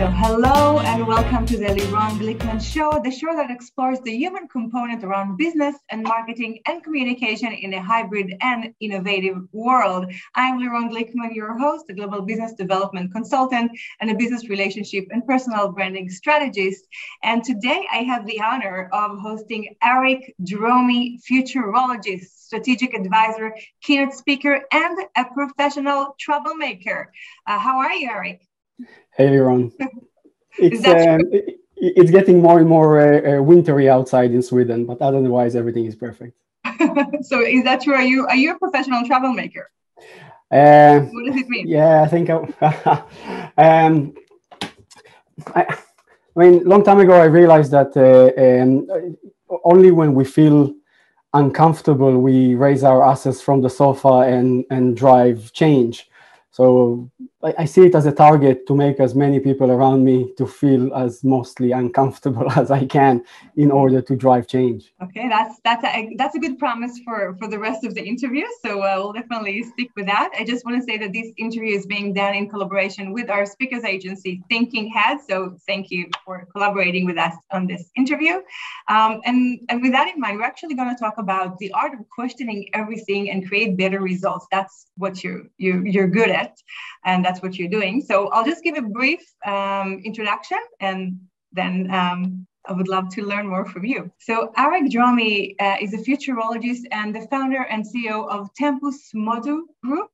So, hello and welcome to the Lirone Glikman Show, the show that explores the human component around business and marketing and communication in a hybrid and innovative world. I'm Lirone Glikman, your host, a global business development consultant and a business relationship and personal branding strategist. And today I have the honor of hosting Aric Dromi, futurologist, strategic advisor, keynote speaker, and a professional troublemaker. Uh, how are you, Aric? Hey, Lirone. It's, um, it's getting more and more uh, uh, wintry outside in Sweden, but otherwise everything is perfect. so is that true? Are you are you a professional troublemaker? Uh, what does it mean? Yeah, I think. I, um, I, I mean, long time ago, I realized that uh, um, only when we feel uncomfortable, we raise our asses from the sofa and and drive change. So I, see it as a target to make as many people around me to feel as mostly uncomfortable as I can in order to drive change. Okay, that's that's a that's a good promise for for the rest of the interview. So uh, we'll definitely stick with that. I just want to say that this interview is being done in collaboration with our speakers agency, Thinking Head. So thank you for collaborating with us on this interview. Um, and and with that in mind, we're actually going to talk about the art of questioning everything and create better results. That's what you you you're good at, and that's what you're doing. So I'll just give a brief um, introduction and then um, I would love to learn more from you. So Aric Dromi uh, is a futurologist and the founder and CEO of Tempus Motu Group,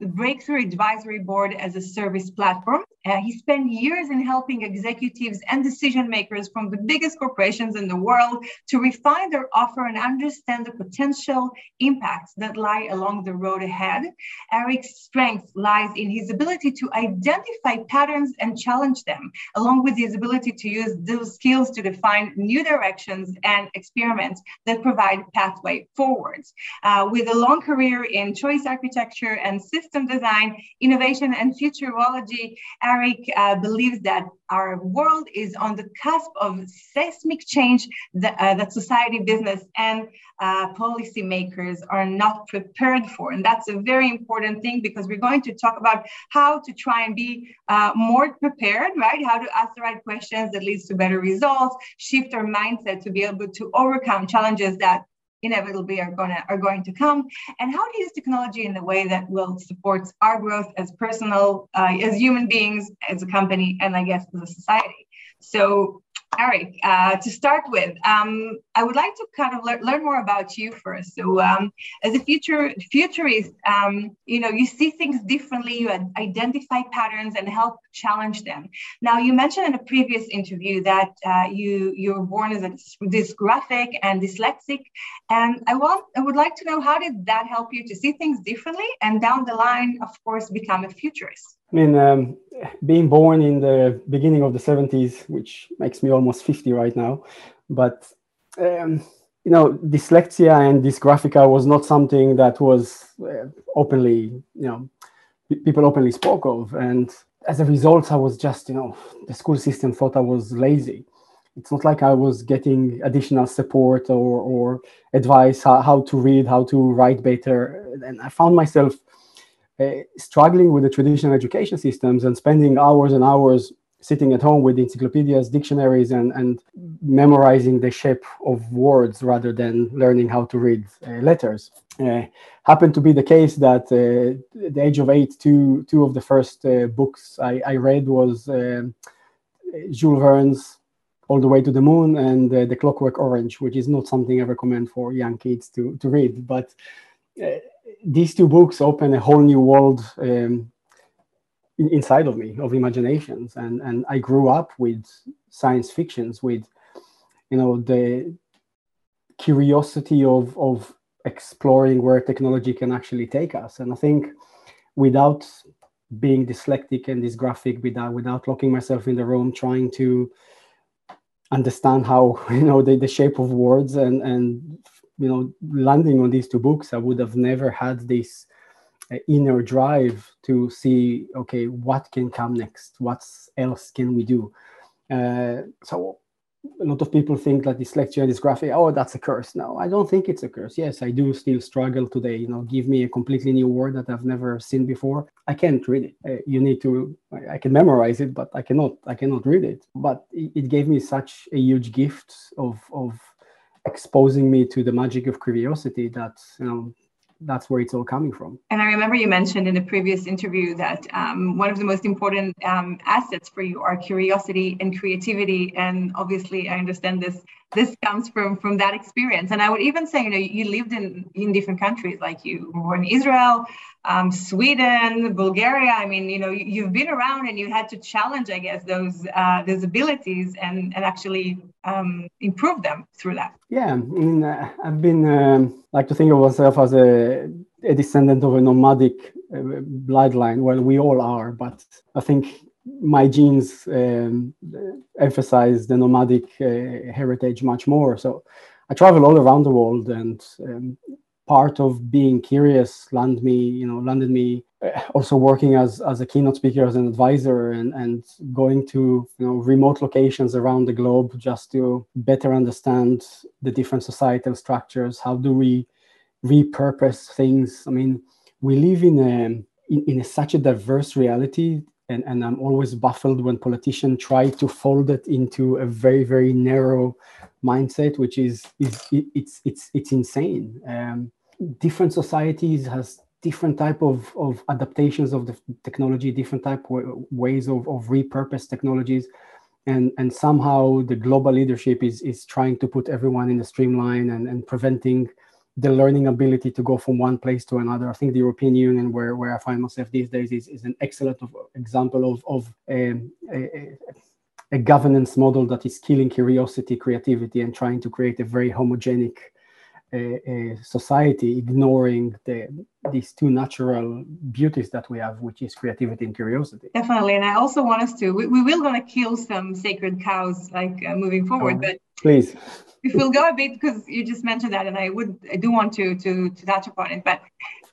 the Breakthrough Advisory Board as a service platform. Uh, he spent years in helping executives and decision makers from the biggest corporations in the world to refine their offer and understand the potential impacts that lie along the road ahead. Aric's strength lies in his ability to identify patterns and challenge them, along with his ability to use those skills to define new directions and experiments that provide pathway forwards. Uh, with a long career in choice architecture and system design, innovation, and futurology, Aric uh, believes that our world is on the cusp of seismic change that, uh, that society, business, and uh, policymakers are not prepared for. And that's a very important thing because we're going to talk about how to try and be uh, more prepared, right? How to ask the right questions that leads to better results, shift our mindset to be able to overcome challenges that inevitably are going to are going to come. And how to use technology in the way that will support our growth as personal uh, as human beings as a company and i guess as a society. So Aric, uh, to start with, um, I would like to kind of le- learn more about you first. So, um, as a future futurist, um, you know, you see things differently, you identify patterns and help challenge them. Now, you mentioned in a previous interview that uh, you you were born as a dysgraphic and dyslexic, and I want I would like to know how did that help you to see things differently, and down the line, of course, become a futurist. I mean, um, being born in the beginning of the 70s, which makes me almost 50 right now, but um, you know, dyslexia and dysgraphia was not something that was uh, openly, you know, people openly spoke of. And as a result, I was just, you know, the school system thought I was lazy. It's not like I was getting additional support or, or advice how, how to read, how to write better. And I found myself struggling with the traditional education systems and spending hours and hours sitting at home with encyclopedias, dictionaries, and, and memorizing the shape of words rather than learning how to read uh, letters. Uh, happened to be the case that uh, at the age of eight, two, two of the first uh, books I, I, read was um, Jules Verne's All the Way to the Moon and uh, The Clockwork Orange, which is not something I recommend for young kids to, to read. But these two books open a whole new world um, inside of me of imaginations. And and i grew up with science fictions with you know the curiosity of of exploring where technology can actually take us. And i think without being dyslexic and dysgraphic without without locking myself in the room trying to understand how you know the, the shape of words and and you know landing on these two books i would have never had this uh, inner drive to see okay what can come next what else can we do uh, so a lot of people think that dyslexia, dysgraphia, oh, that's a curse. No, I don't think it's a curse. Yes, I do still struggle today. You know, give me a completely new word that I've never seen before. I can't read it. Uh, you need to. I, I, can memorize it, but I cannot. I cannot read it. But it, it gave me such a huge gift of of exposing me to the magic of curiosity that you know that's where it's all coming from. And I remember you mentioned in the previous interview that um, one of the most important um, assets for you are curiosity and creativity. And obviously, I understand this this comes from from that experience. And I would even say, you know, you lived in in different countries, like you were in Israel, um, Sweden, Bulgaria. I mean, you know, you, have been around and you had to challenge, I guess, those uh, those abilities and and actually um, improve them through that. Yeah, I mean, uh, I've been um, like to think of myself as a, a descendant of a nomadic uh, bloodline. Well, we all are, but I think my genes um, emphasize the nomadic uh, heritage much more. So I travel all around the world, and um, part of being curious landed me, you know, landed me uh, also working as as a keynote speaker, as an advisor, and and going to you know remote locations around the globe just to better understand the different societal structures. How do we repurpose things? I mean, we live in a in, in a, such a diverse reality and, and I'm always baffled when politicians try to fold it into a very very narrow mindset, which is is it, it's it's it's insane. Um, different societies has different type of, of adaptations of the technology, different type of ways of, of repurpose technologies. And, and somehow the global leadership is, is trying to put everyone in a streamline and, and preventing the learning ability to go from one place to another. I think the European Union, where, where I find myself these days, is, is an excellent example of, of um, a, a, governance model that is killing curiosity, creativity, and trying to create a very homogenic society ignoring the these two natural beauties that we have, which is creativity and curiosity. Definitely, and I also want us to. We, we will gonna kill some sacred cows, like uh, moving forward, oh, but please. If we'll go a bit because you just mentioned that, and I would I do want to to to touch upon it, but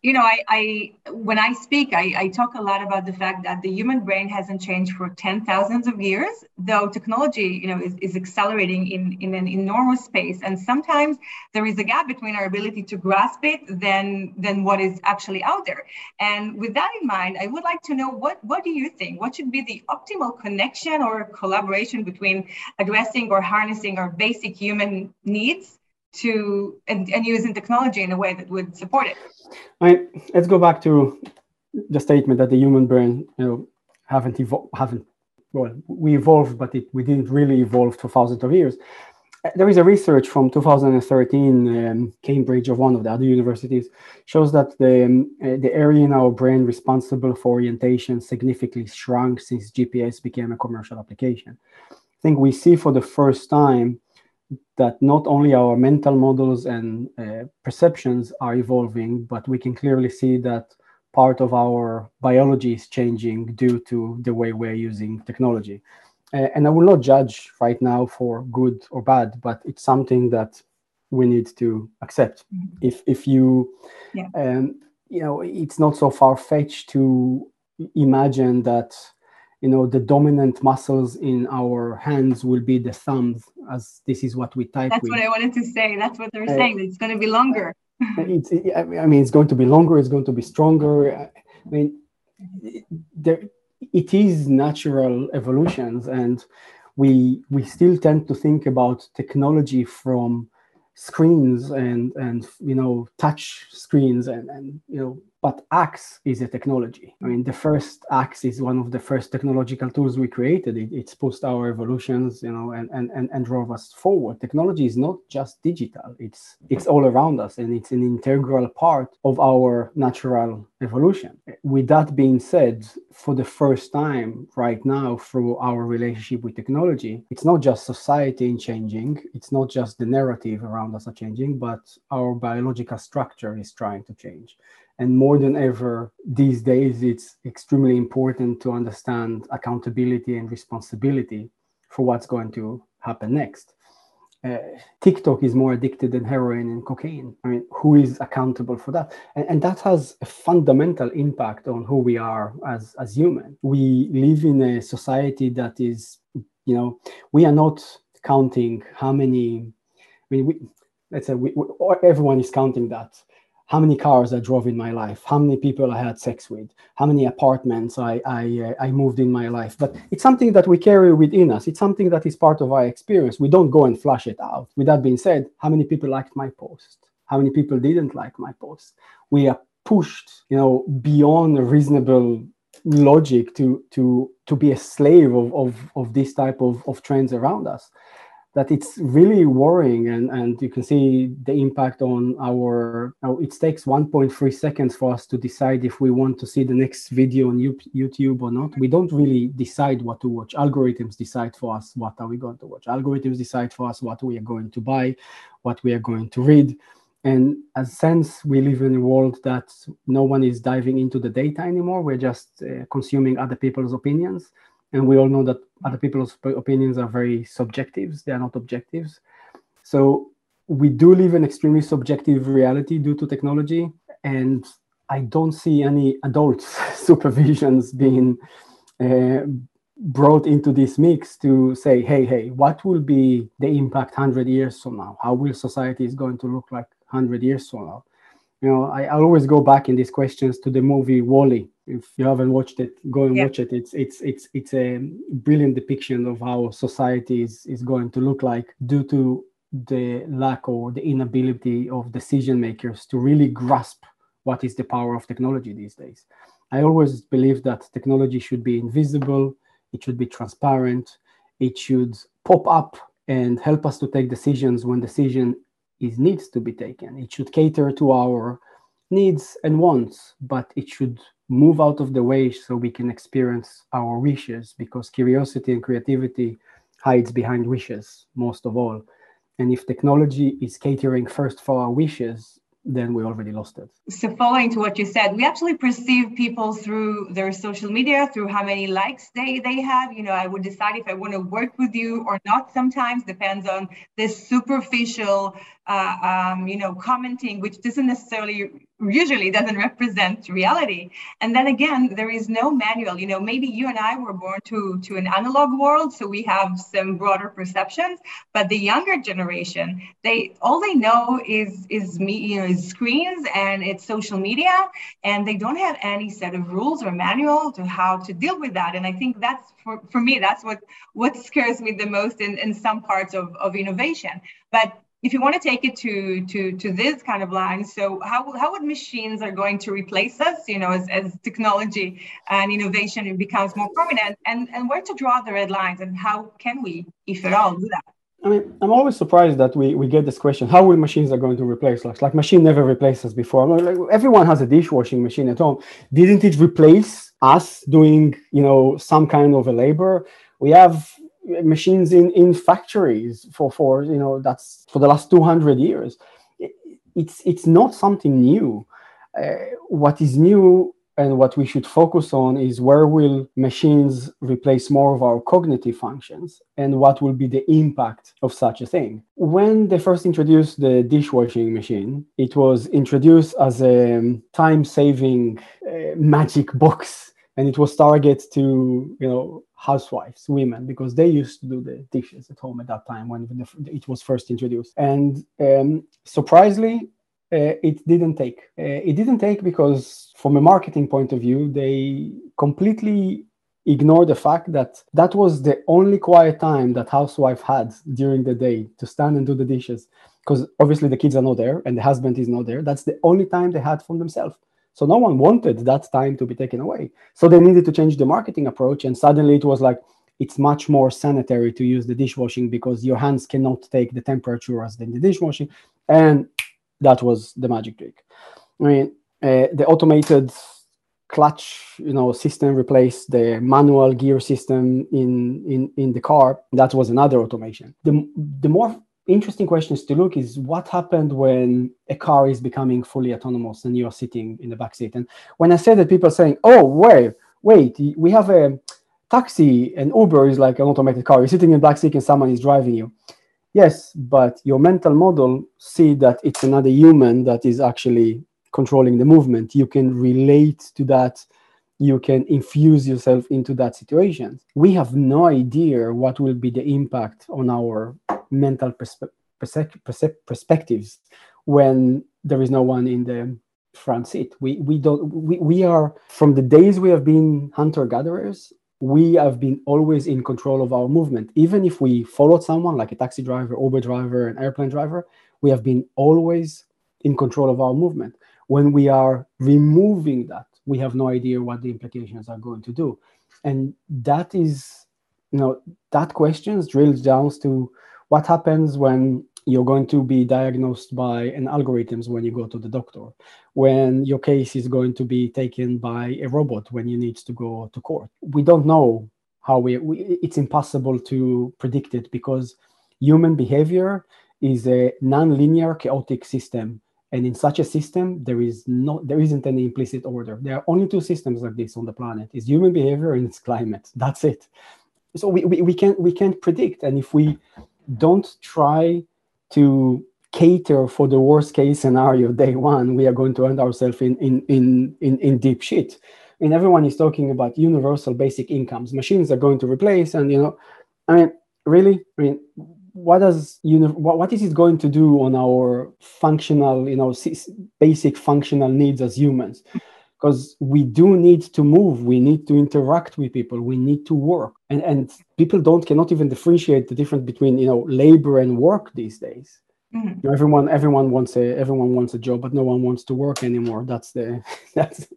you know, I, I when I speak, I, I talk a lot about the fact that the human brain hasn't changed for ten thousands of years, though technology, you know, is, is accelerating in, in an enormous space. And sometimes there is a gap between our ability to grasp it than than what is actually out there. And with that in mind, I would like to know what what do you think? What should be the optimal connection or collaboration between addressing or harnessing our basic human needs to and, and using technology in a way that would support it. I, let's go back to the statement that the human brain, you know, haven't evolved, haven't well, we evolved, but it, we didn't really evolve for thousands of years. There is a research from 2013, um, Cambridge, of one of the other universities, shows that the um, uh, the area in our brain responsible for orientation significantly shrunk since GPS became a commercial application. I think we see for the first time that not only our mental models and uh, perceptions are evolving, but we can clearly see that part of our biology is changing due to the way we're using technology. Uh, and I will not judge right now for good or bad, but it's something that we need to accept. Mm-hmm. If if you, yeah. um, you know, it's not so far fetched to imagine that you know the dominant muscles in our hands will be the thumbs as this is what we type that's with. what i wanted to say. That's what they're uh, saying it's going to be longer. it's i mean it's going to be longer it's going to be stronger. I mean there it is natural evolutions and we we still tend to think about technology from screens and and you know touch screens and and you know but axe is a technology. I mean the first axe is one of the first technological tools we created. It, it's pushed our evolutions you know and, and and and drove us forward. Technology is not just digital. It's it's all around us and it's an integral part of our natural evolution. With that being said for the first time right now through our relationship with technology it's not just society in changing. It's not just the narrative around us are changing but our biological structure is trying to change and more than ever these days, it's extremely important to understand accountability and responsibility for what's going to happen next. Uh, TikTok is more addicted than heroin and cocaine. I mean, who is accountable for that? And, and that has a fundamental impact on who we are as, as human. We live in a society that is, you know, we are not counting how many. I mean, we, let's say we, we, everyone is counting that how many cars I drove in my life, how many people I had sex with, how many apartments I I, uh, I moved in my life. But it's something that we carry within us. It's something that is part of our experience. We don't go and flush it out. With that being said, how many people liked my post? How many people didn't like my post? We are pushed, you know, beyond a reasonable logic to to to be a slave of of, of this type of, of trends around us that it's really worrying and, and you can see the impact on our it takes 1.3 seconds for us to decide if we want to see the next video on youtube or not. We don't really decide what to watch. Algorithms decide for us what are we going to watch. Algorithms decide for us what we are going to buy what we are going to read. And as sense we live in a world that no one is diving into the data anymore. We're just uh, consuming other people's opinions. And we all know that other people's opinions are very subjectives. They are not objectives. So we do live in extremely subjective reality due to technology and i don't see any adult supervisions being uh, brought into this mix to say hey hey what will be the impact 100 years from now? How will society is going to look like 100 years from now you know I, I always go back in these questions to the movie WALL-E. If you haven't watched it go and yeah. watch it. It's it's it's it's a brilliant depiction of how society is, is going to look like due to the lack or the inability of decision makers to really grasp what is the power of technology these days. I always believe that technology should be invisible it should be transparent it should pop up and help us to take decisions when decision is needs to be taken it should cater to our needs and wants but it should move out of the way so we can experience our wishes because curiosity and creativity hides behind wishes most of all and if technology is catering first for our wishes then we already lost it. So, following to what you said, we actually perceive people through their social media, through how many likes they they have. You know, I would decide if I want to work with you or not. Sometimes depends on this superficial uh, um, you know, commenting, which doesn't necessarily usually doesn't represent reality. And then again, there is no manual. You know, maybe you and I were born to to an analog world, so we have some broader perceptions. But the younger generation, they all they know is is me, you know, is screens and it's social media, and they don't have any set of rules or manual to how to deal with that. And I think that's for, for me, that's what what scares me the most in, in some parts of, of innovation. But if you want to take it to to to this kind of line so how, how would machines are going to replace us you know as, as technology and innovation becomes more prominent and and where to draw the red lines and how can we if at all do that I mean, I'm always surprised that we, we get this question: How will machines are going to replace us? Like machine never replaced us before. like, everyone has a dishwashing machine at home. Didn't it replace us doing you know some kind of a labor? We have machines in in factories for for you know that's for the last 200 years. It's it's not something new. Uh, what is new and what we should focus on is where will machines replace more of our cognitive functions and what will be the impact of such a thing. When they first introduced the dishwashing machine it was introduced as a time saving uh, magic box and it was targeted to you know housewives women because they used to do the dishes at home at that time when the, it was first introduced. And um, surprisingly uh, it didn't take. Uh, it didn't take because from a marketing point of view they completely ignored the fact that that was the only quiet time that housewife had during the day to stand and do the dishes. Because obviously the kids are not there and the husband is not there. That's the only time they had for themselves so no one wanted that time to be taken away. So they needed to change the marketing approach. And suddenly it was like, it's much more sanitary to use the dishwashing because your hands cannot take the temperature as in the dishwashing. And that was the magic trick. I mean, uh, the automated clutch you know system replaced the manual gear system in in in the car that was another automation the the more interesting questions to look is what happened when a car is becoming fully autonomous and you're sitting in the back seat. And when I say that, people are saying, "Oh, wait, wait, we have a taxi and Uber is like an automated car. You're sitting in the back seat and someone is driving you." Yes, but your mental model see that it's another human that is actually controlling the movement. You can relate to that you can infuse yourself into that situation. We have no idea what will be the impact on our mental perspe- perspectives when there is no one in the front seat. We we don't we, we are from the days we have been hunter gatherers. We have been always in control of our movement. Even if we followed someone like a taxi driver, Uber driver, an airplane driver, we have been always in control of our movement. When we are removing that, we have no idea what the implications are going to do. And that is, you know, that questions drills down to what happens when you're going to be diagnosed by an algorithms when you go to the doctor when your case is going to be taken by a robot when you need to go to court we don't know how we, we it's impossible to predict it because human behavior is a non-linear chaotic system and in such a system there is no there isn't any implicit order. There are only two systems like this on the planet. Is human behavior and its climate. That's it. So we, we, we can't we can't predict. And if we don't try to cater for the worst case scenario day one, we are going to end ourselves in, in, in, in, in deep shit. Mean, everyone is talking about universal basic incomes. Machines are going to replace, and you know, I mean, really, I mean, what does you know, what, what is it going to do on our functional, you know, basic functional needs as humans? Because we do need to move, we need to interact with people, we need to work, and and people don't cannot even differentiate the difference between you know labor and work these days Mm-hmm. You know, everyone everyone wants a everyone wants a job, but no one wants to work anymore. That's the that's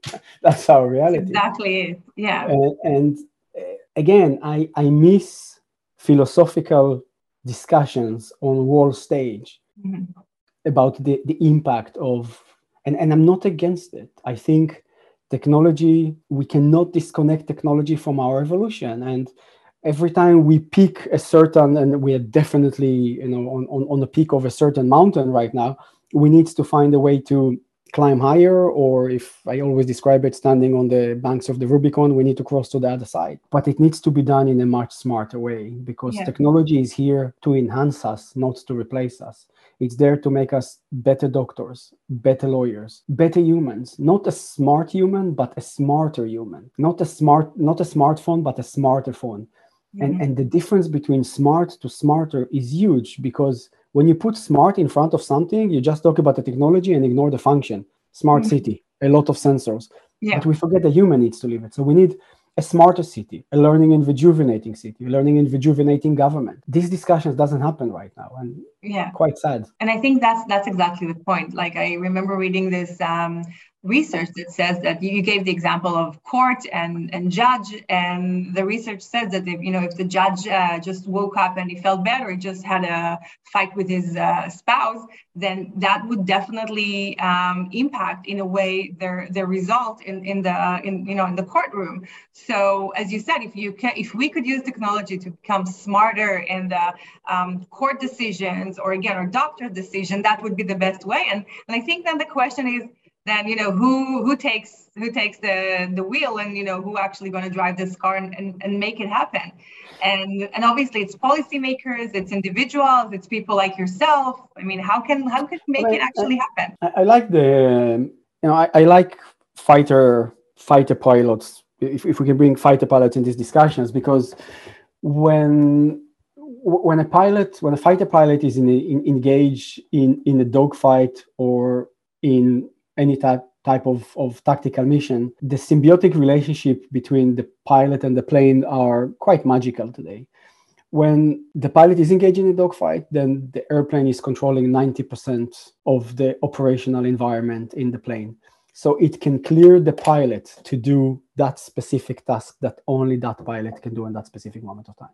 that's our reality. Exactly. Yeah. And, and uh, again, I I miss philosophical discussions on world stage mm-hmm. about the the impact of and and I'm not against it. I think technology we cannot disconnect technology from our evolution and every time we peak a certain and we are definitely you know on, on, on the peak of a certain mountain right now we need to find a way to climb higher or if i always describe it standing on the banks of the rubicon we need to cross to the other side. But it needs to be done in a much smarter way because yeah. technology is here to enhance us not to replace us. It's there to make us better doctors better lawyers better humans. Not a smart human but a smarter human. Not a smart not a smartphone but a smarter phone. And, mm-hmm. and the difference between smart to smarter is huge because when you put smart in front of something, you just talk about the technology and ignore the function. Smart mm-hmm. city, a lot of sensors. Yeah. But we forget the human needs to live it. So we need a smarter city, a learning and rejuvenating city, a learning and rejuvenating government. These discussions doesn't happen right now, and yeah, quite sad. And I think that's that's exactly the point. Like I remember reading this um, research that says that you gave the example of court and, and judge and the research says that if you know if the judge uh, just woke up and he felt better he just had a fight with his uh, spouse then that would definitely um, impact in a way their their result in, in the in you know in the courtroom. So as you said if you can if we could use technology to become smarter in the um, court decisions or again or doctor decision that would be the best way. And, and i think then the question is then you know who who takes who takes the the wheel and you know who actually going to drive this car and, and, and make it happen. And and obviously it's policymakers it's individuals it's people like yourself. I mean how can how can make it actually happen? I, I, like the you know I, I like fighter fighter pilots if, if we can bring fighter pilots in these discussions because when when a pilot when a fighter pilot is in, in engaged in in a dogfight or in any type type of, of tactical mission, the symbiotic relationship between the pilot and the plane are quite magical today. When the pilot is engaged in a dogfight, then the airplane is controlling 90% of the operational environment in the plane. So it can clear the pilot to do that specific task that only that pilot can do in that specific moment of time.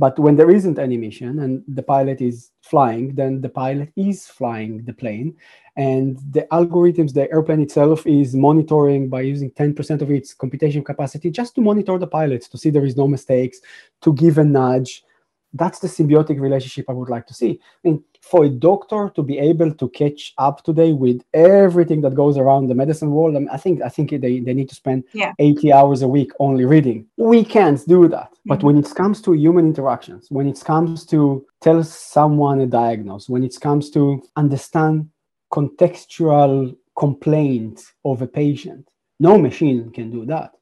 But when there isn't any mission and the pilot is flying, then the pilot is flying the plane. And the algorithms, the airplane itself is monitoring by using 10% of its computation capacity just to monitor the pilot, to see there is no mistakes, to give a nudge, that's the symbiotic relationship I would like to see. I mean, for a doctor to be able to catch up today with everything that goes around the medicine world, I, mean, I think I think they, they need to spend yeah. 80 hours a week only reading. We can't do that. Mm-hmm. But when it comes to human interactions, when it comes to tell someone a diagnosis, when it comes to understand contextual complaint of a patient, no machine can do that.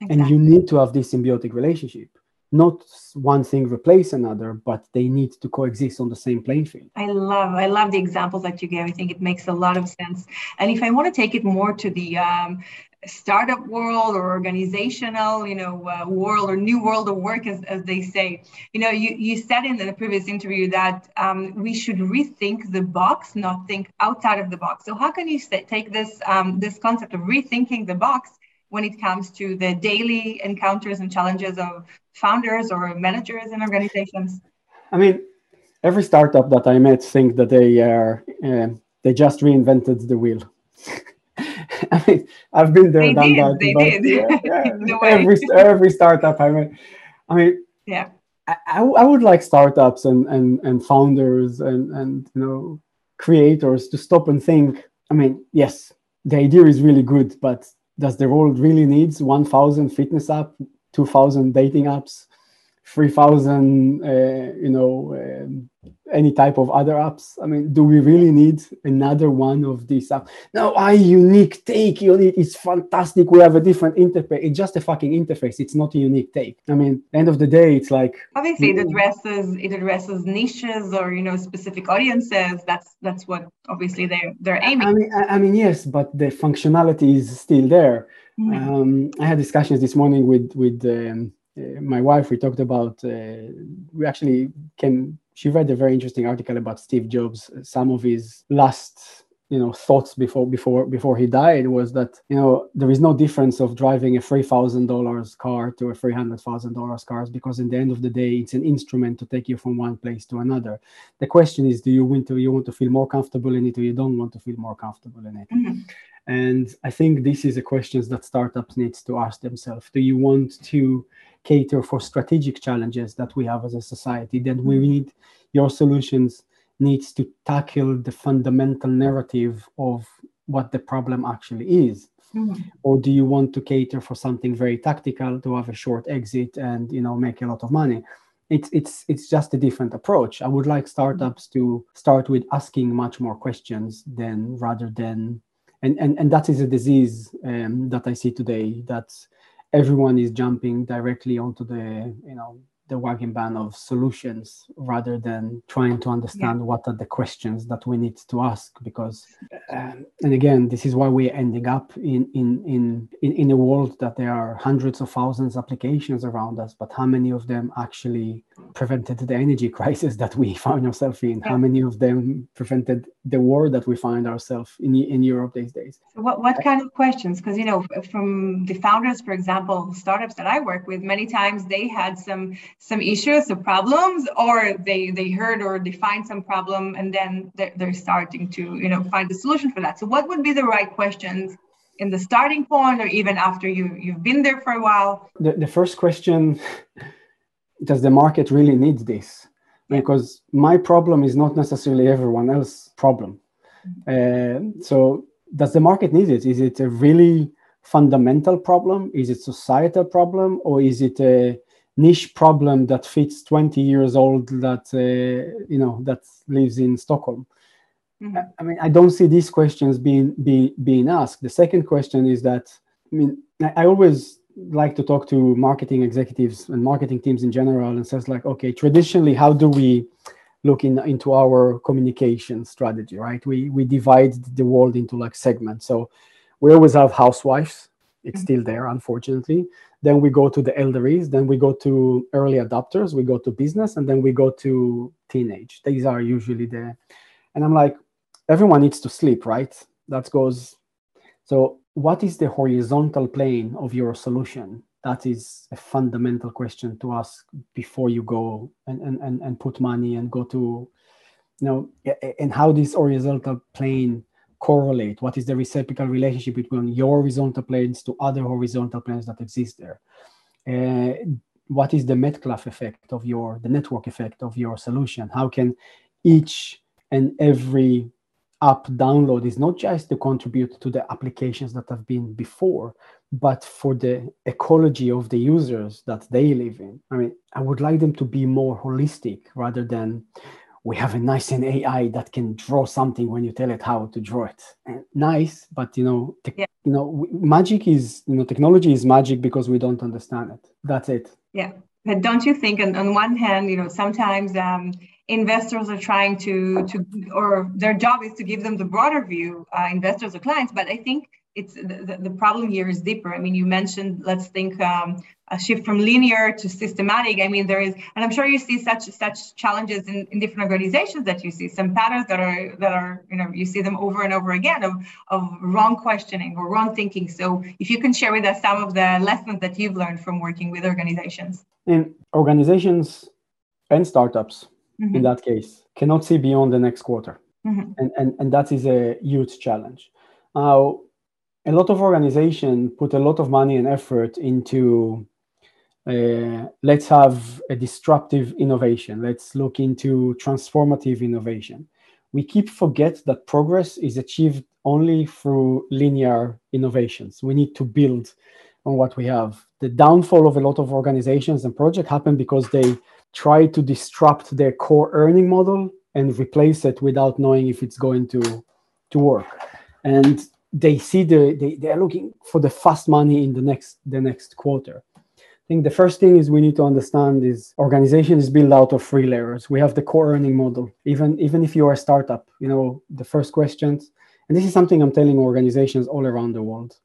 Exactly. And you need to have this symbiotic relationship not one thing replace another but they need to coexist on the same playing field. I love i love the examples that you gave. I think it makes a lot of sense. And if i want to take it more to the um, startup world or organizational you know uh, world or new world of work as, as they say you know you, you said in the previous interview that um, we should rethink the box not think outside of the box. So how can you take this um, this concept of rethinking the box when it comes to the daily encounters and challenges of founders or managers in organizations? I mean, every startup that I met think that they are uh, they just reinvented the wheel. I mean, I've been there, they done did, that. They did. Yeah, yeah. every every startup I met. I mean, yeah. I, I would like startups and, and, and founders and, and you know creators to stop and think. I mean, yes, the idea is really good, but does the world really needs 1000 fitness app 2000 dating apps 3000 uh, you know um, any type of other apps? I mean do we really need another one of these apps? No i unique take it's fantastic. We have a different interface. It's just a fucking interface. It's not a unique take. I mean end of the day it's like obviously it addresses it addresses niches or you know specific audiences. That's that's what obviously they're they're aiming. i mean i, I mean yes but the functionality is still there. Mm-hmm. um, i had discussions this morning with with um, my wife, we talked about, uh, we actually came, she read a very interesting article about Steve Jobs. Some of his last you know thoughts before before before he died was that you know there is no difference of driving a three thousand dollars car to a three hundred thousand dollars cars because in the end of the day it's an instrument to take you from one place to another. The question is, do you want to you want to feel more comfortable in it or you don't want to feel more comfortable in it? Mm-hmm. And I think this is a question that startups needs to ask themselves. Do you want to cater for strategic challenges that we have as a society? Then we need your solutions needs to tackle the fundamental narrative of what the problem actually is. Mm-hmm. Or do you want to cater for something very tactical to have a short exit and you know make a lot of money? it's it's it's just a different approach. I would like startups to start with asking much more questions than rather than and and, and that is a disease um, that I see today that everyone is jumping directly onto the you know the wagon ban of solutions rather than trying to understand yeah. what are the questions that we need to ask because um, and again this is why we're ending up in, in in in in a world that there are hundreds of thousands of applications around us but how many of them actually prevented the energy crisis that we find ourselves in. Yeah. how many of them prevented the war that we find ourselves in in europe these days? So what, what kind of questions? Because you know from the founders for example startups that i work with many times they had some some issues some problems or they they heard or they find some problem and then they're, they're starting to you know find a solution for that. So what would be the right questions in the starting point or even after you you've been there for a while? The, the first question does the market really need this? Because my problem is not necessarily everyone else's problem. Mm-hmm. uh, so does the market need it? Is it a really fundamental problem? Is it societal problem? Or is it a niche problem that fits 20 years old that uh, you know that lives in stockholm? Mm-hmm. i mean i don't see these questions being be, being asked. The second question is that i mean I, I always like to talk to marketing executives and marketing teams in general and says like okay traditionally how do we look in, into our communication strategy right? We we divide the world into like segments. So we always have housewives. It's mm-hmm. still there unfortunately. Then we go to the elderlies then we go to early adopters. We go to business and then we go to teenage. These are usually the and i'm like everyone needs to sleep right? That goes so what is the horizontal plane of your solution that is a fundamental question to ask before you go and, and, and, and put money and go to you know and how this horizontal plane correlate? What is the reciprocal relationship between your horizontal planes to other horizontal planes that exist there? Uh, what is the Metcalfe effect of your, the network effect of your solution? How can each and every app download is not just to contribute to the applications that have been before, but for the ecology of the users that they live in. I mean, I would like them to be more holistic rather than we have a nice an AI that can draw something when you tell it how to draw it. And nice, but you know, te- yeah. you know, magic is you know, technology is magic because we don't understand it. That's it. Yeah, but don't you think? On, on one hand, you know, sometimes um, investors are trying to to, or their job is to give them the broader view, uh, investors or clients. But I think it's the, the problem here is deeper. I mean, you mentioned, let's think um, a shift from linear to systematic. I mean, there is, and I'm sure you see such such challenges in, in different organizations that you see some patterns that are that are you know you see them over and over again of of wrong questioning or wrong thinking. So if you can share with us some of the lessons that you've learned from working with organizations. In organizations and startups, mm-hmm. in that case, cannot see beyond the next quarter, mm-hmm. and, and and that is a huge challenge. Now, a lot of organizations put a lot of money and effort into uh, let's have a disruptive innovation. Let's look into transformative innovation. We keep forget that progress is achieved only through linear innovations. We need to build on what we have. The downfall of a lot of organizations and projects happen because they try to disrupt their core earning model and replace it without knowing if it's going to, to work. And they see the they, they are looking for the fast money in the next the next quarter I think the first thing is we need to understand is organization is built out of three layers. We have the core earning model. Even even if you are a startup, you know the first questions, and this is something I'm telling organizations all around the world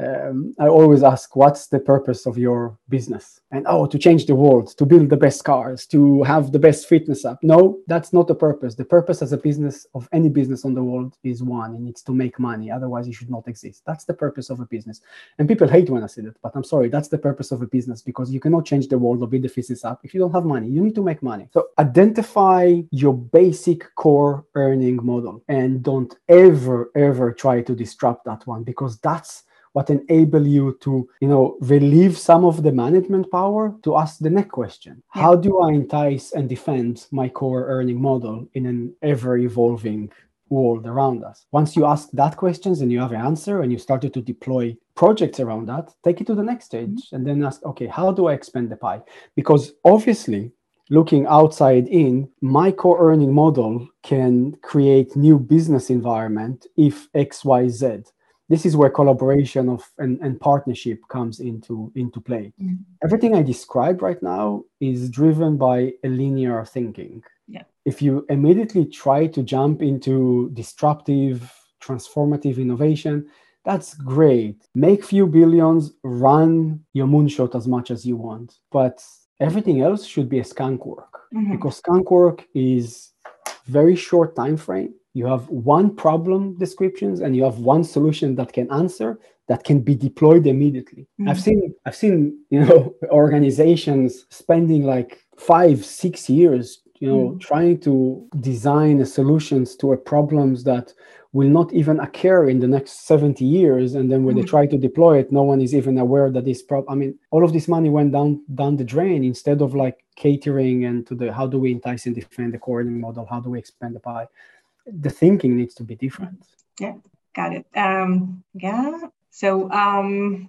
um, I always ask, what's the purpose of your business? And oh, to change the world, to build the best cars, to have the best fitness app. No, that's not the purpose. The purpose as a business of any business on the world is one, and it's to make money. Otherwise, it should not exist. That's the purpose of a business. And people hate when I say that, but I'm sorry, that's the purpose of a business because you cannot change the world or build the fitness app if you don't have money. You need to make money. So identify your basic core earning model and don't ever, ever try to disrupt that one because that's what enable you to you know relieve some of the management power to ask the next question yeah. how do i entice and defend my core earning model in an ever evolving world around us once you ask that questions and you have an answer and you started to deploy projects around that take it to the next stage mm-hmm. and then ask okay how do i expand the pie because obviously looking outside in my core earning model can create new business environment if xyz this is where collaboration of and, and partnership comes into into play mm-hmm. everything i describe right now is driven by a linear thinking yeah. if you immediately try to jump into disruptive transformative innovation that's great make few billions run your moonshot as much as you want but everything else should be a skunk work mm-hmm. because skunk work is very short time frame you have one problem descriptions and you have one solution that can answer that can be deployed immediately mm-hmm. i've seen i've seen you know organizations spending like five six years you know mm-hmm. trying to design solutions to a problems that will not even occur in the next 70 years and then when mm-hmm. they try to deploy it no one is even aware that this problem i mean all of this money went down down the drain instead of like catering and to the how do we entice and defend the core earning model how do we expand the pie the thinking needs to be different. Yeah, got it. Um, yeah. So um,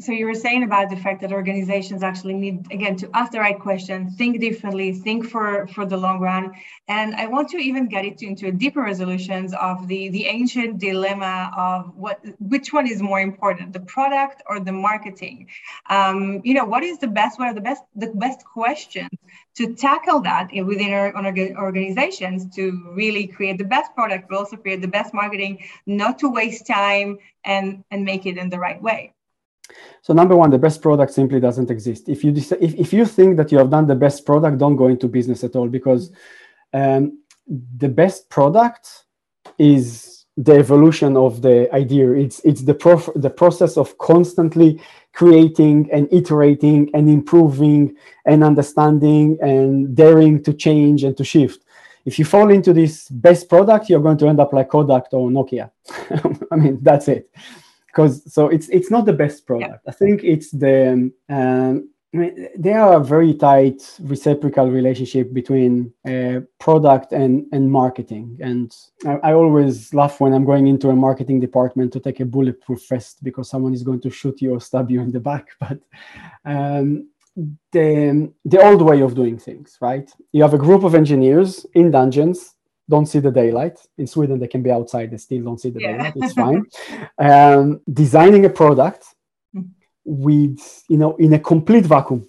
so you were saying about the fact that organizations actually need again to ask the right question think differently think for for the long run. And i want to even get it into deeper resolutions of the the ancient dilemma of what which one is more important the product or the marketing? Um, you know what is the best what are the best the best questions to tackle that within our, our organizations to really create the best product but also create the best marketing not to waste time and and make it in the right way so number one, the best product simply doesn't exist. If you if, if you think that you have done the best product, don't go into business at all because um, the best product is the evolution of the idea. It's it's the prof- the process of constantly creating and iterating and improving and understanding and daring to change and to shift. If you fall into this best product, you're going to end up like Kodak or Nokia. I mean, that's it because so it's it's not the best product. Yeah. I think it's the um, I mean, there are a very tight reciprocal relationship between uh, product and, and marketing. And I, I, always laugh when I'm going into a marketing department to take a bulletproof vest because someone is going to shoot you or stab you in the back. But um, the, the old way of doing things, right? You have a group of engineers in dungeons, don't see the daylight. In Sweden, they can be outside, they still don't see the yeah. daylight. It's fine. um, designing a product hmm. with, you know, in a complete vacuum.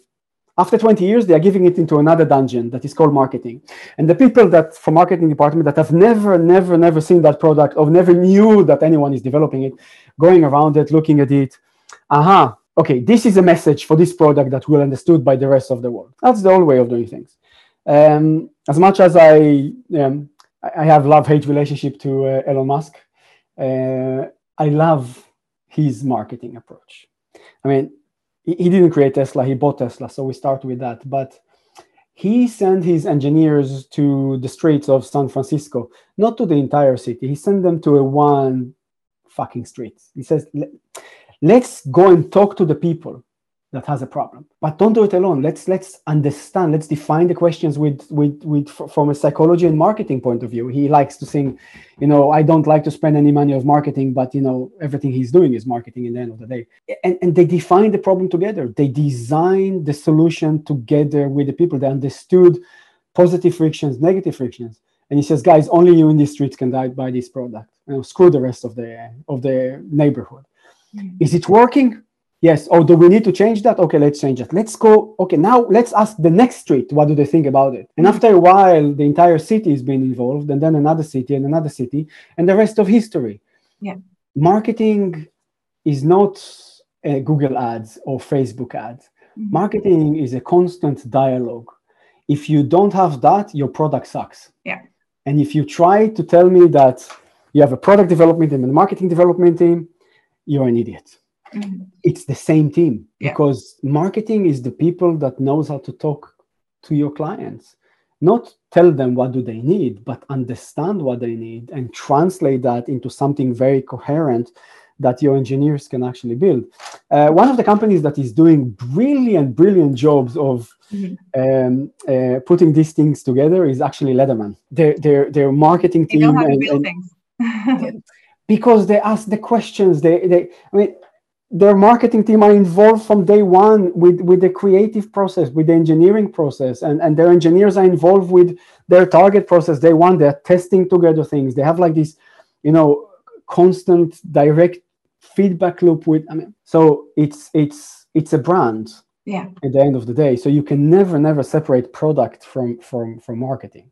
After 20 years, they are giving it into another dungeon that is called marketing. And the people that from marketing department that have never, never, never seen that product or never knew that anyone is developing it, going around it, looking at it, aha, okay, this is a message for this product that will understood by the rest of the world. That's the old way of doing things. Um, as much as I, um, I have love-hate relationship to uh, Elon Musk, uh, I love his marketing approach. I mean, he, he didn't create Tesla; he bought Tesla, so we start with that. But he sent his engineers to the streets of San Francisco, not to the entire city. He sent them to a one fucking street. He says, let's go and talk to the people that has a problem. But don't do it alone. Let's let's understand let's define the questions with with with from a psychology and marketing point of view. He likes to sing you know i don't like to spend any money of marketing but you know everything he's doing is marketing in the end of the day. And, and they define the problem together. They design the solution together with the people. They understood positive frictions negative frictions. And he says guys only you in the streets can buy this product. You know screw the rest of the of the neighborhood. Mm. Is it working? Yes. Oh, do we need to change that? Okay, let's change it. Let's go. Okay, now let's ask the next street what do they think about it. And after a while, the entire city is being involved, and then another city and another city, and the rest of history. Yeah. Marketing is not uh, Google ads or Facebook ads. Mm-hmm. Marketing is a constant dialogue. If you don't have that, your product sucks. Yeah. And if you try to tell me that you have a product development team and a marketing development team, you're an idiot. Mm-hmm. It's the same team yeah. because marketing is the people that knows how to talk to your clients, not tell them what do they need, but understand what they need and translate that into something very coherent that your engineers can actually build. Uh, one of the companies that is doing brilliant, brilliant jobs of mm-hmm. um, uh, putting these things together is actually Leatherman. Their their their marketing team. They know how to build and, things. because they ask the questions. They, they, I mean, their marketing team are involved from day one with, with the creative process, with the engineering process, and, and their engineers are involved with their target process. Day one, they're testing together things. They have like this, you know, constant direct feedback loop with. I mean, so it's it's it's a brand. Yeah. At the end of the day, so you can never never separate product from from from marketing.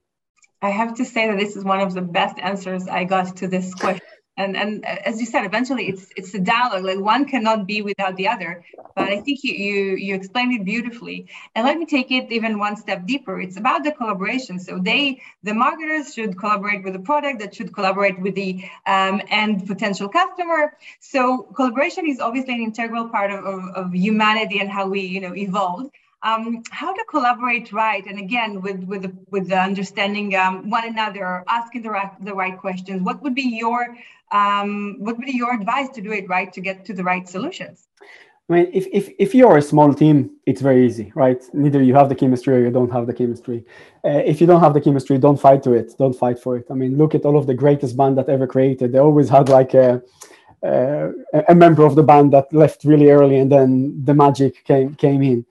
I have to say that this is one of the best answers I got to this question and and as you said eventually it's it's a dialogue. Like one cannot be without the other. But i think you you you explained it beautifully. And let me take it even one step deeper. It's about the collaboration. So they the marketers should collaborate with the product that should collaborate with the um, end potential customer. So collaboration is obviously an integral part of, of, of humanity and how we you know evolved um, how to collaborate right and again with with the, with the understanding um, one another asking the right, the right questions. What would be your um, what would be your advice to do it right to get to the right solutions I mean, if, if, if you're a small team, it's very easy, right? Neither you have the chemistry or you don't have the chemistry. Uh, if you don't have the chemistry, don't fight to it. Don't fight for it. I mean, look at all of the greatest band that ever created. They always had like a, uh, a member of the band that left really early, and then the magic came came in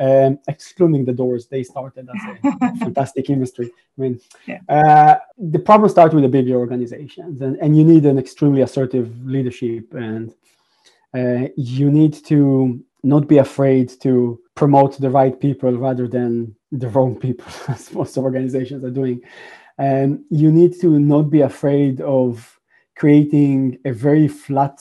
um, excluding the doors they started as a fantastic industry. I mean yeah. uh, the problem starts with the bigger organizations and, and you need an extremely assertive leadership and uh, you need to not be afraid to promote the right people rather than the wrong people as most organizations are doing. And you need to not be afraid of creating a very flat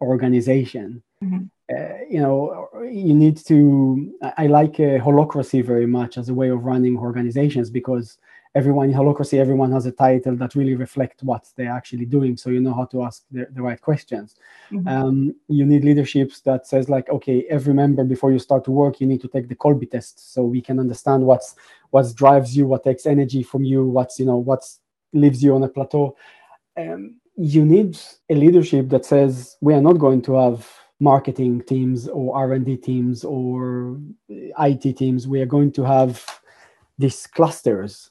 organization. Mm-hmm uh, you know, you need to. I like uh, holacracy very much as a way of running organizations because everyone in holacracy everyone has a title that really reflect what they're actually doing, so you know how to ask the, the right questions. Mm-hmm. Um, you need leaderships that says like, okay, every member before you start to work, you need to take the Kolbe test, so we can understand what's what drives you, what takes energy from you, what's you know what leaves you on a plateau. Um, you need a leadership that says we are not going to have marketing teams or r&d teams or it teams we are going to have these clusters.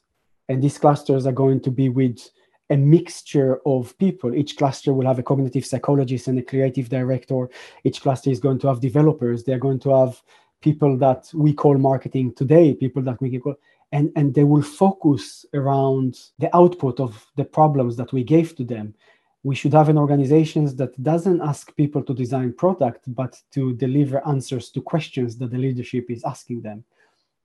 And these clusters are going to be with a mixture of people. Each cluster will have a cognitive psychologist and a creative director. Each cluster is going to have developers. They're going to have people that we call marketing today, people that we call, and, and they will focus around the output of the problems that we gave to them. We should have an organization that doesn't ask people to design product, but to deliver answers to questions that the leadership is asking them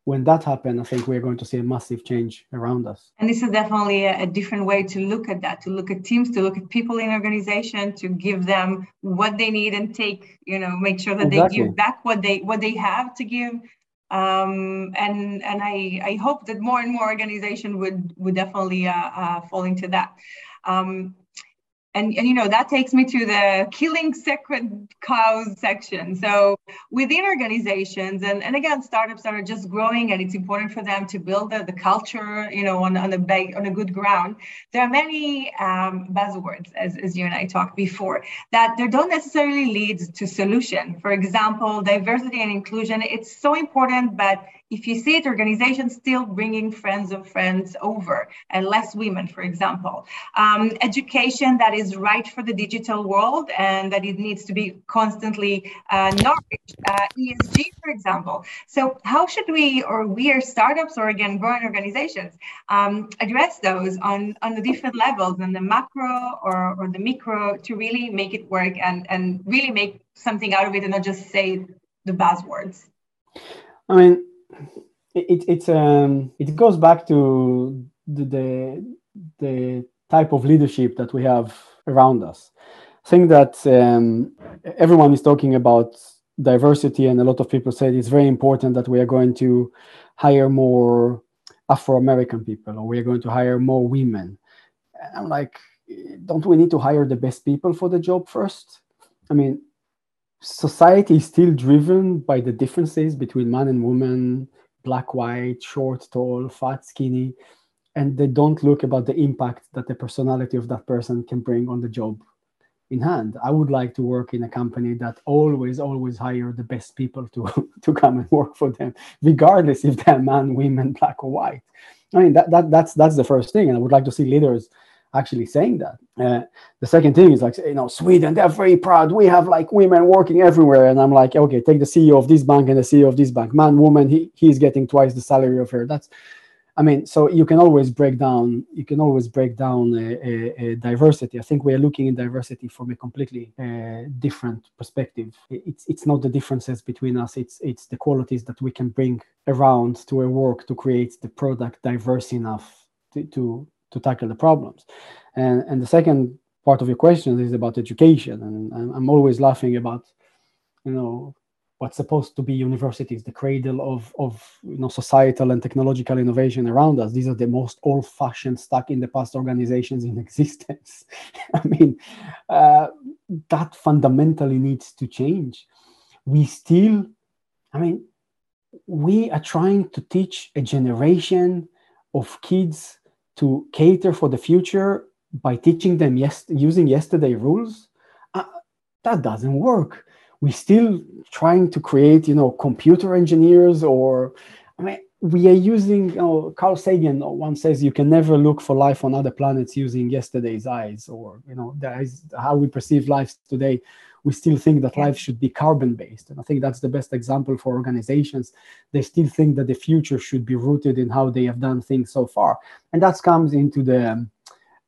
when that happens, I think we're going to see a massive change around us. And this is definitely a, a, different way to look at that, to look at teams, to look at people in organization, to give them what they need and take, you know, make sure that exactly. they give back what they what they have to give. Um, and and I, I hope that more and more organization would would definitely uh, uh, fall into that. Um, and, and you know that takes me to the killing sacred cows section. So within organizations and, and again startups that are just growing and it's important for them to build the, the culture you know on, on a big on a good ground. There are many um, buzzwords as, as you and i talked before that they don't necessarily lead to solution. For example diversity and inclusion it's so important but if you see it, organizations still bringing friends of friends over and less women, for example. Um, education that is right for the digital world and that it needs to be constantly uh, nourished. Uh, ESG, for example. So how should we, or we are startups or again, growing organizations, um, address those on, on the different levels, on the macro or, or the micro to really make it work and, and really make something out of it and not just say the buzzwords? I mean, it, it's um it goes back to the, the, the type of leadership that we have around us. I think that um, everyone is talking about diversity, and a lot of people said it's very important that we are going to hire more Afro American people, or we are going to hire more women. And I'm like, don't we need to hire the best people for the job first? I mean, society is still driven by the differences between man and woman, black, white, short, tall, fat, skinny, and they don't look about the impact that the personality of that person can bring on the job in hand. I would like to work in a company that always, always hire the best people to, to come and work for them, regardless if they're man, women, black, or white. I mean that, that that's that's the first thing. And I would like to see leaders actually saying that. Uh, the second thing is like, you know, Sweden, they're very proud. We have like women working everywhere. And I'm like, okay, take the CEO of this bank and the CEO of this bank. Man, woman, he, he's getting twice the salary of her. That's, I mean, so you can always break down, you can always break down a, a, a diversity. I think we are looking in diversity from a completely uh, different perspective. It's, it's not the differences between us. It's, it's the qualities that we can bring around to a work to create the product diverse enough to, to to tackle the problems. And, and the second part of your question is about education. And I'm, I'm always laughing about, you know, what's supposed to be universities, the cradle of, of you know, societal and technological innovation around us. These are the most old-fashioned, stuck in the past organizations in existence. I mean, uh, that fundamentally needs to change. We still, I mean, we are trying to teach a generation of kids to cater for the future by teaching them yes using yesterday rules uh, that doesn't work. We're still trying to create you know computer engineers or i mean we are using you know, carl sagan once says you can never look for life on other planets using yesterday's eyes or you know that is how we perceive life today we still think that life should be carbon based. And I think that's the best example for organizations. They still think that the future should be rooted in how they have done things so far. And that comes into the um,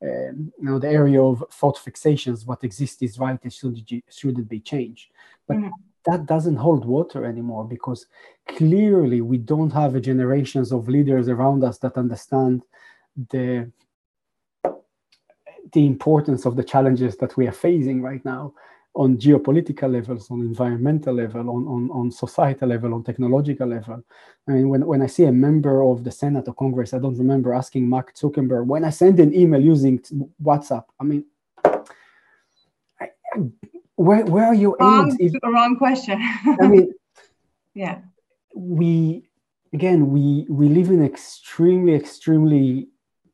um, you know the area of thought fixations what exists is right and should, shouldn't be changed but mm-hmm. that doesn't hold water anymore because clearly we don't have a generations of leaders around us that understand the the importance of the challenges that we are facing right now on geopolitical levels, on environmental level, on, on, on societal level, on technological level. I mean, when, when I see a member of the Senate or Congress, I don't remember asking Mark Zuckerberg, when I send an email using WhatsApp, I mean, I, where, where are you? Wrong, if, wrong question. I mean, yeah. We, again, we, we live in extremely, extremely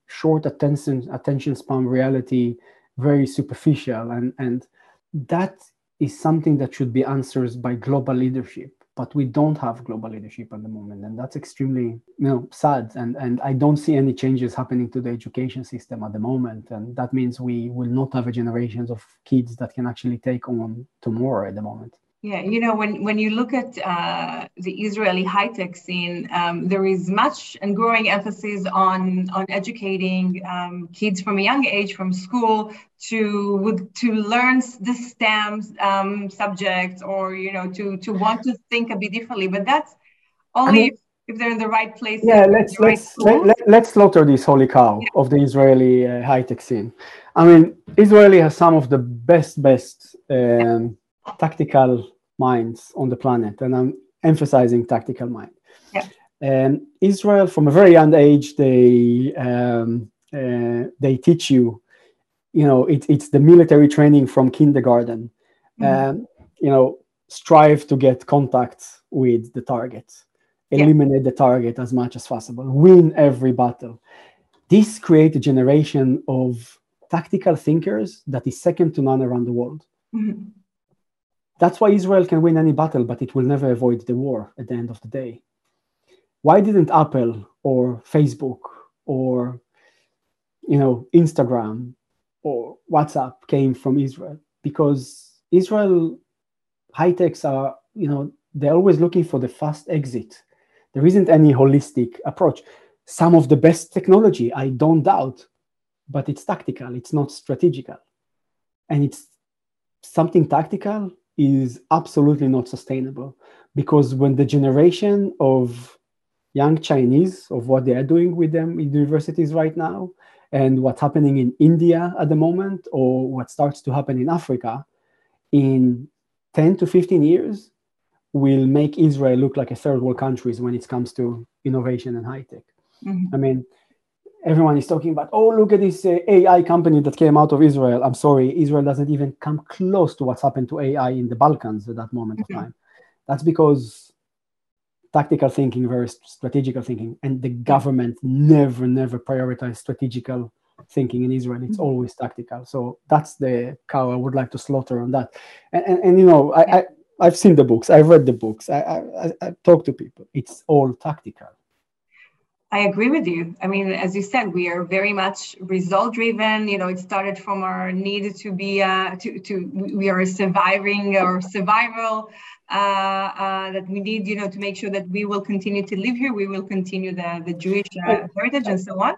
short attention, attention span reality, very superficial and, and that is something that should be answered by global leadership but we don't have global leadership at the moment and that's extremely you know sad and and i don't see any changes happening to the education system at the moment and that means we will not have a generations of kids that can actually take on tomorrow at the moment Yeah, you know, when, when you look at uh, the Israeli high tech scene, um, there is much and growing emphasis on on educating um, kids from a young age, from school, to to learn the STEM um, subjects, or you know, to to want to think a bit differently. But that's only I mean, if, if, they're in the right place. Yeah, let's let's right let, let, slaughter this holy cow yeah. of the Israeli uh, high tech scene. I mean, Israeli has some of the best best. Um, tactical minds on the planet, and I'm emphasizing tactical mind. Yeah. And Israel, from a very young age, they um, uh, they teach you, you know, it, it's the military training from kindergarten. Mm-hmm. Um, you know, strive to get contact with the target, eliminate yeah. the target as much as possible, win every battle. This creates a generation of tactical thinkers that is second to none around the world. Mm-hmm. That's why Israel can win any battle, but it will never avoid the war at the end of the day. Why didn't Apple or Facebook or you know Instagram or WhatsApp came from Israel? Because Israel high techs are, you know, they're always looking for the fast exit. There isn't any holistic approach. Some of the best technology, I don't doubt, but it's tactical, it's not strategical. And it's something tactical is absolutely not sustainable because when the generation of young Chinese of what they are doing with them in universities right now and what's happening in India at the moment or what starts to happen in Africa in 10 to 15 years will make Israel look like a third world country when it comes to innovation and high tech. Mm-hmm. I mean, everyone is talking about, oh, look at this uh, AI company that came out of Israel. I'm sorry, Israel doesn't even come close to what's happened to AI in the Balkans at that moment mm-hmm. of time. That's because tactical thinking versus strategical thinking, and the government never, never prioritize strategical thinking in Israel. It's mm-hmm. always tactical. So that's the cow I would like to slaughter on that. And, and, and you know, I, I, have seen the books, I've read the books, I, I, I talk to people. It's all tactical I agree with you. I mean, as you said, we are very much result driven. You know, it started from our need to be uh, to to we are surviving or survival uh, uh, that we need. You know, to make sure that we will continue to live here. We will continue the the Jewish uh, heritage and so on.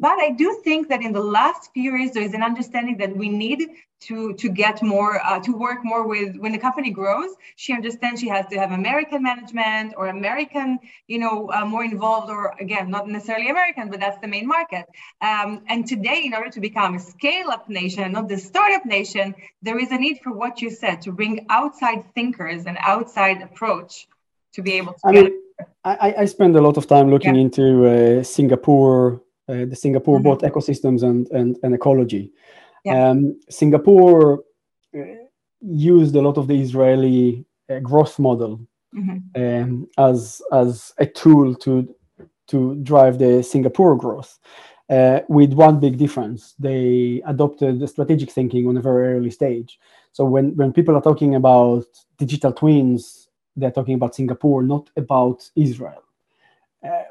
But I do think that in the last few years, there is an understanding that we need to to get more uh, to work more with when the company grows. She understands she has to have American management or American, you know, uh, more involved, or again, not necessarily American, but that's the main market. Um, and today, in order to become a scale-up nation, not the startup nation, there is a need for what you said to bring outside thinkers and outside approach to be able to. I mean, I, I spend a lot of time looking yeah. into uh, Singapore the Singapore mm-hmm. both ecosystems and, and, and ecology. Yeah. Um, Singapore uh, used a lot of the Israeli uh, growth model mm-hmm. um, as as a tool to to drive the Singapore growth. Uh, with one big difference, they adopted the strategic thinking on a very early stage. So when when people are talking about digital twins, they're talking about Singapore, not about Israel. Uh,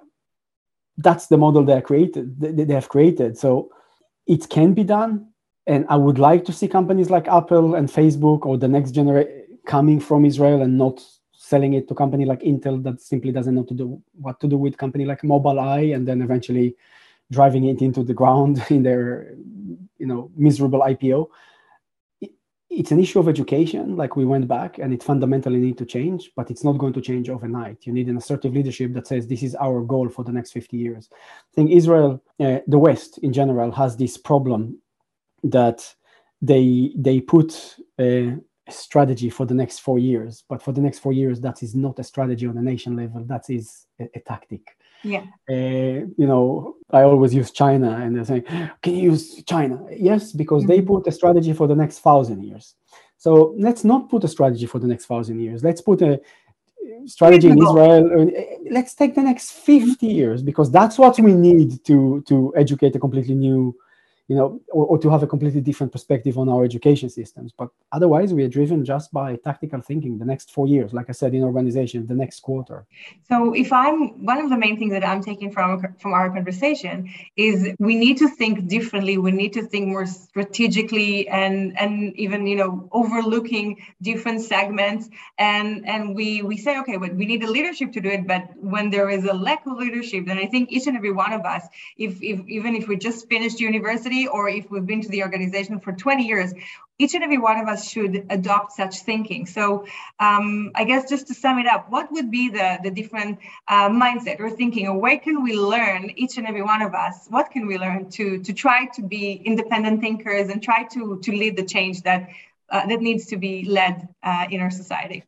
that's the model they created they, have created. So it can be done. And i would like to see companies like apple and facebook or the next generation coming from israel and not selling it to company like intel that simply doesn't know to do what to do with company like mobileye and then eventually driving it into the ground in their you know miserable ipo it's an issue of education like we went back and it fundamentally need to change but it's not going to change overnight. You need an assertive leadership that says this is our goal for the next 50 years. I think israel uh, the west in general has this problem that they they put a strategy for the next four years but for the next four years that is not a strategy on a nation level. That is a, a tactic yeah. Uh, you know, I always use China, and they're saying, "Can you use China?" Yes, because mm-hmm. they put a strategy for the next thousand years. So let's not put a strategy for the next thousand years. Let's put a strategy in Israel. Let's take the next 50 years because that's what we need to to educate a completely new you know, or, or, to have a completely different perspective on our education systems. But otherwise, we are driven just by tactical thinking the next four years, like I said, in organization, the next quarter. So if I'm one of the main things that I'm taking from, from our conversation is we need to think differently. We need to think more strategically and, and even, you know, overlooking different segments. And, and we, we say, okay, but we need the leadership to do it. But when there is a lack of leadership, then I think each and every one of us, if, if even if we just finished university, or if we've been to the organization for 20 years, each and every one of us should adopt such thinking. So um, I guess just to sum it up, what would be the, the different uh, mindset or thinking, or where can we learn, each and every one of us, what can we learn to, to try to be independent thinkers and try to, to lead the change that, uh, that needs to be led uh, in our society?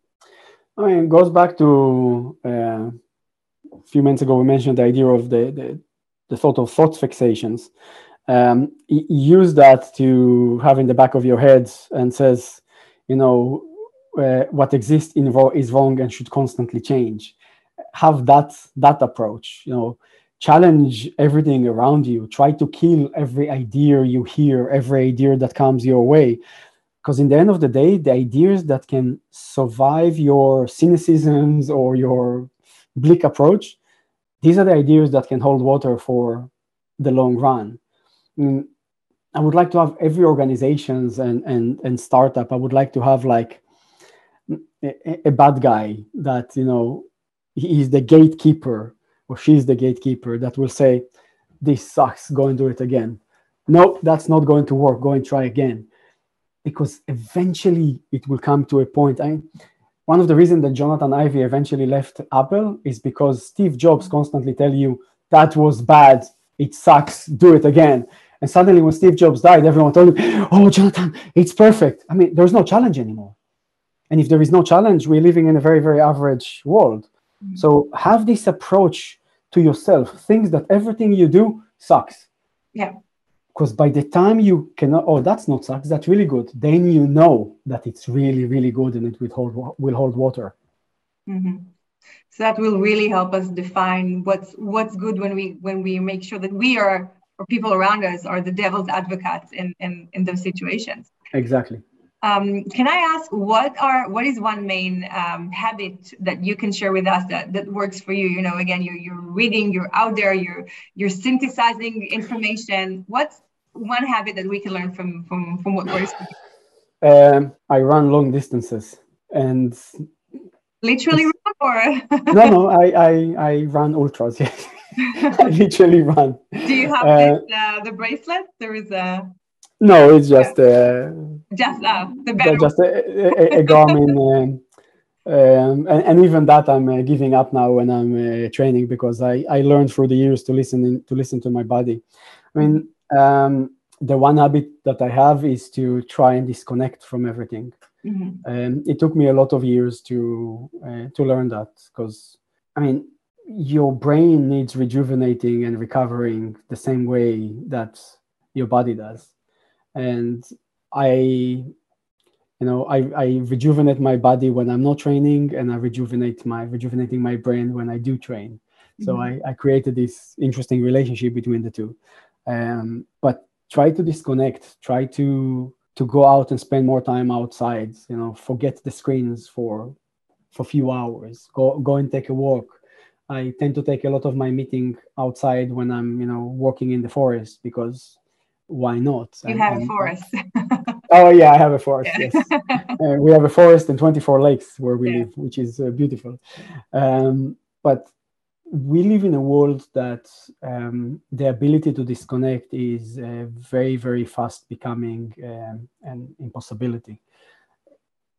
I mean, it goes back to uh, a few minutes ago, we mentioned the idea of the, the, the of thought fixations um, use that to have in the back of your head and says, you know, uh, what exists in vo- is wrong and should constantly change. Have that that approach. You know, challenge everything around you. Try to kill every idea you hear, every idea that comes your way. Because in the end of the day, the ideas that can survive your cynicisms or your bleak approach, these are the ideas that can hold water for the long run I would like to have every organizations and and and startup. I would like to have like a, a bad guy that you know he's the gatekeeper or she's the gatekeeper that will say, "This sucks. Go and do it again." No, that's not going to work. Go and try again, because eventually it will come to a point. I, one of the reasons that Jonathan Ive eventually left Apple is because Steve Jobs constantly tell you that was bad. It sucks. Do it again and suddenly, when Steve Jobs died, everyone told him, Oh, Jonathan, it's perfect. I mean, there's no challenge anymore. And if there is no challenge, we're living in a very, very average world. Mm-hmm. So have this approach to yourself. Things that everything you do sucks. Yeah. Because by the time you cannot, oh, that's not sucks, that's really good. Then you know that it's really, really good and it will hold will hold water. Mm-hmm. So that will really help us define what's what's good when we when we make sure that we are or people around us are the devil's advocates in, in, in those situations. Exactly. Um, can I ask what are what is one main um, habit that you can share with us that, that works for you? You know, again, you're, you're reading, you're out there, you're you're synthesizing information. What's one habit that we can learn from from from what works for you? Um, I run long distances and literally run or no no I, I I run ultras yes. I literally run. Do you have uh, this, uh, the bracelet? There is a. No, it's just uh, just uh, the better just a, a, a Garmin. Um, um, and, and, even that I'm uh, giving up now when I'm uh, training because I, I learned through the years to listen in, to listen to my body. I mean, um, the one habit that I have is to try and disconnect from everything. Mm-hmm. And it took me a lot of years to uh, to learn that because I mean your brain needs rejuvenating and recovering the same way that your body does and i you know I, I rejuvenate my body when i'm not training and i rejuvenate my rejuvenating my brain when i do train mm-hmm. so I, I created this interesting relationship between the two um, but try to disconnect try to to go out and spend more time outside you know forget the screens for for a few hours go go and take a walk I tend to take a lot of my meeting outside when I'm, you know, walking in the forest because why not? You and, have and, a forest. oh yeah, I have a forest. Yeah. Yes, uh, we have a forest and 24 lakes where we yeah. live, which is uh, beautiful. Um, but we live in a world that um, the ability to disconnect is uh, very, very fast becoming um, an impossibility.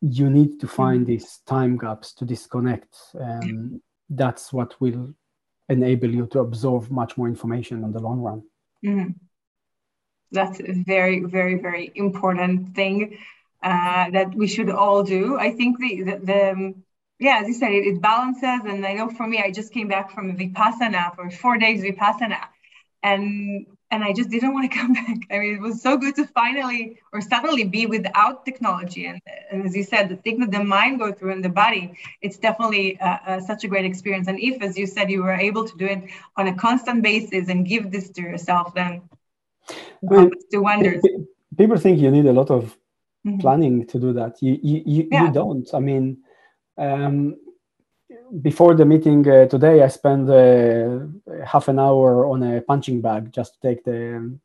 You need to find mm-hmm. these time gaps to disconnect. Um, that's what will enable you to absorb much more information in the long run. Mm-hmm. That's a very, very, very important thing uh, that we should all do. I think the, the, the um, yeah, as you said, it, it, balances. And I know for me, I just came back from Vipassana for four days Vipassana. And and I just didn't want to come back. I mean, it was so good to finally or suddenly be without technology. And, and as you said, the thing that the mind goes through in the body, it's definitely uh, uh, such a great experience. And if, as you said, you were able to do it on a constant basis and give this to yourself, then um, do wonders. People think you need a lot of mm-hmm. planning to do that. You you you, yeah. you don't. I mean, um, before the meeting uh, today, I spent uh, half an hour on a punching bag just to take the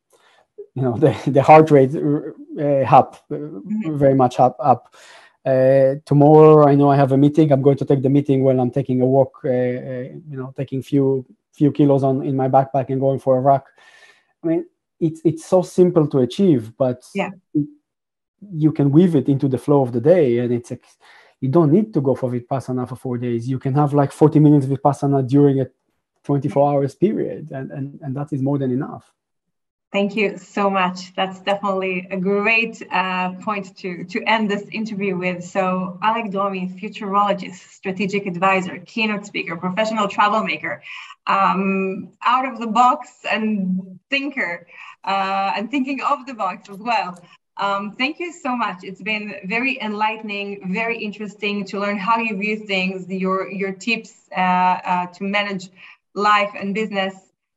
you know the, the heart rate uh, up mm-hmm. very much up up. Uh, tomorrow i know i have a meeting. I'm going to take the meeting while i'm taking a walk uh, uh you know taking few few kilos on in my backpack and going for a walk. I mean it's it's so simple to achieve but yeah. you can weave it into the flow of the day and it's you don't need to go for vipassana for four days you can have like 40 minutes vipassana during a 24 hours period and and, and that is more than enough Thank you so much. That's definitely a great uh, point to, to end this interview with. So, Aric Dromi, futurologist, strategic advisor, keynote speaker, professional troublemaker, um, out of the box and thinker, uh, and thinking of the box as well. Um, thank you so much. It's been very enlightening, very interesting to learn how you view things, your your tips uh, uh to manage life and business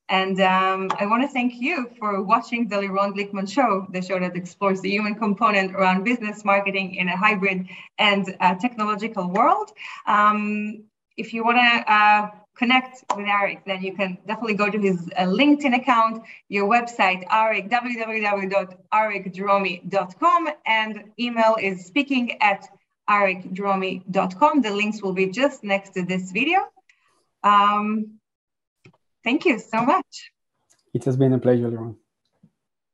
and um, I want to thank you for watching the Lirone Glikman Show, the show that explores the human component around business marketing in a hybrid and uh, technological world. Um, if you want to uh, connect with Aric, then you can definitely go to his uh, LinkedIn account, your website, Aric, www.aricdromi.com, and email is speaking at aricdromi.com. The links will be just next to this video. Um, Thank you so much. It has been a pleasure, Lirone.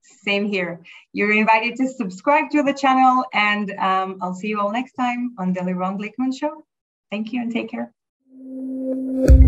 Same here. You're invited to subscribe to the channel, and um, I'll see you all next time on the Lirone Glikman Show. Thank you and take care. Müzik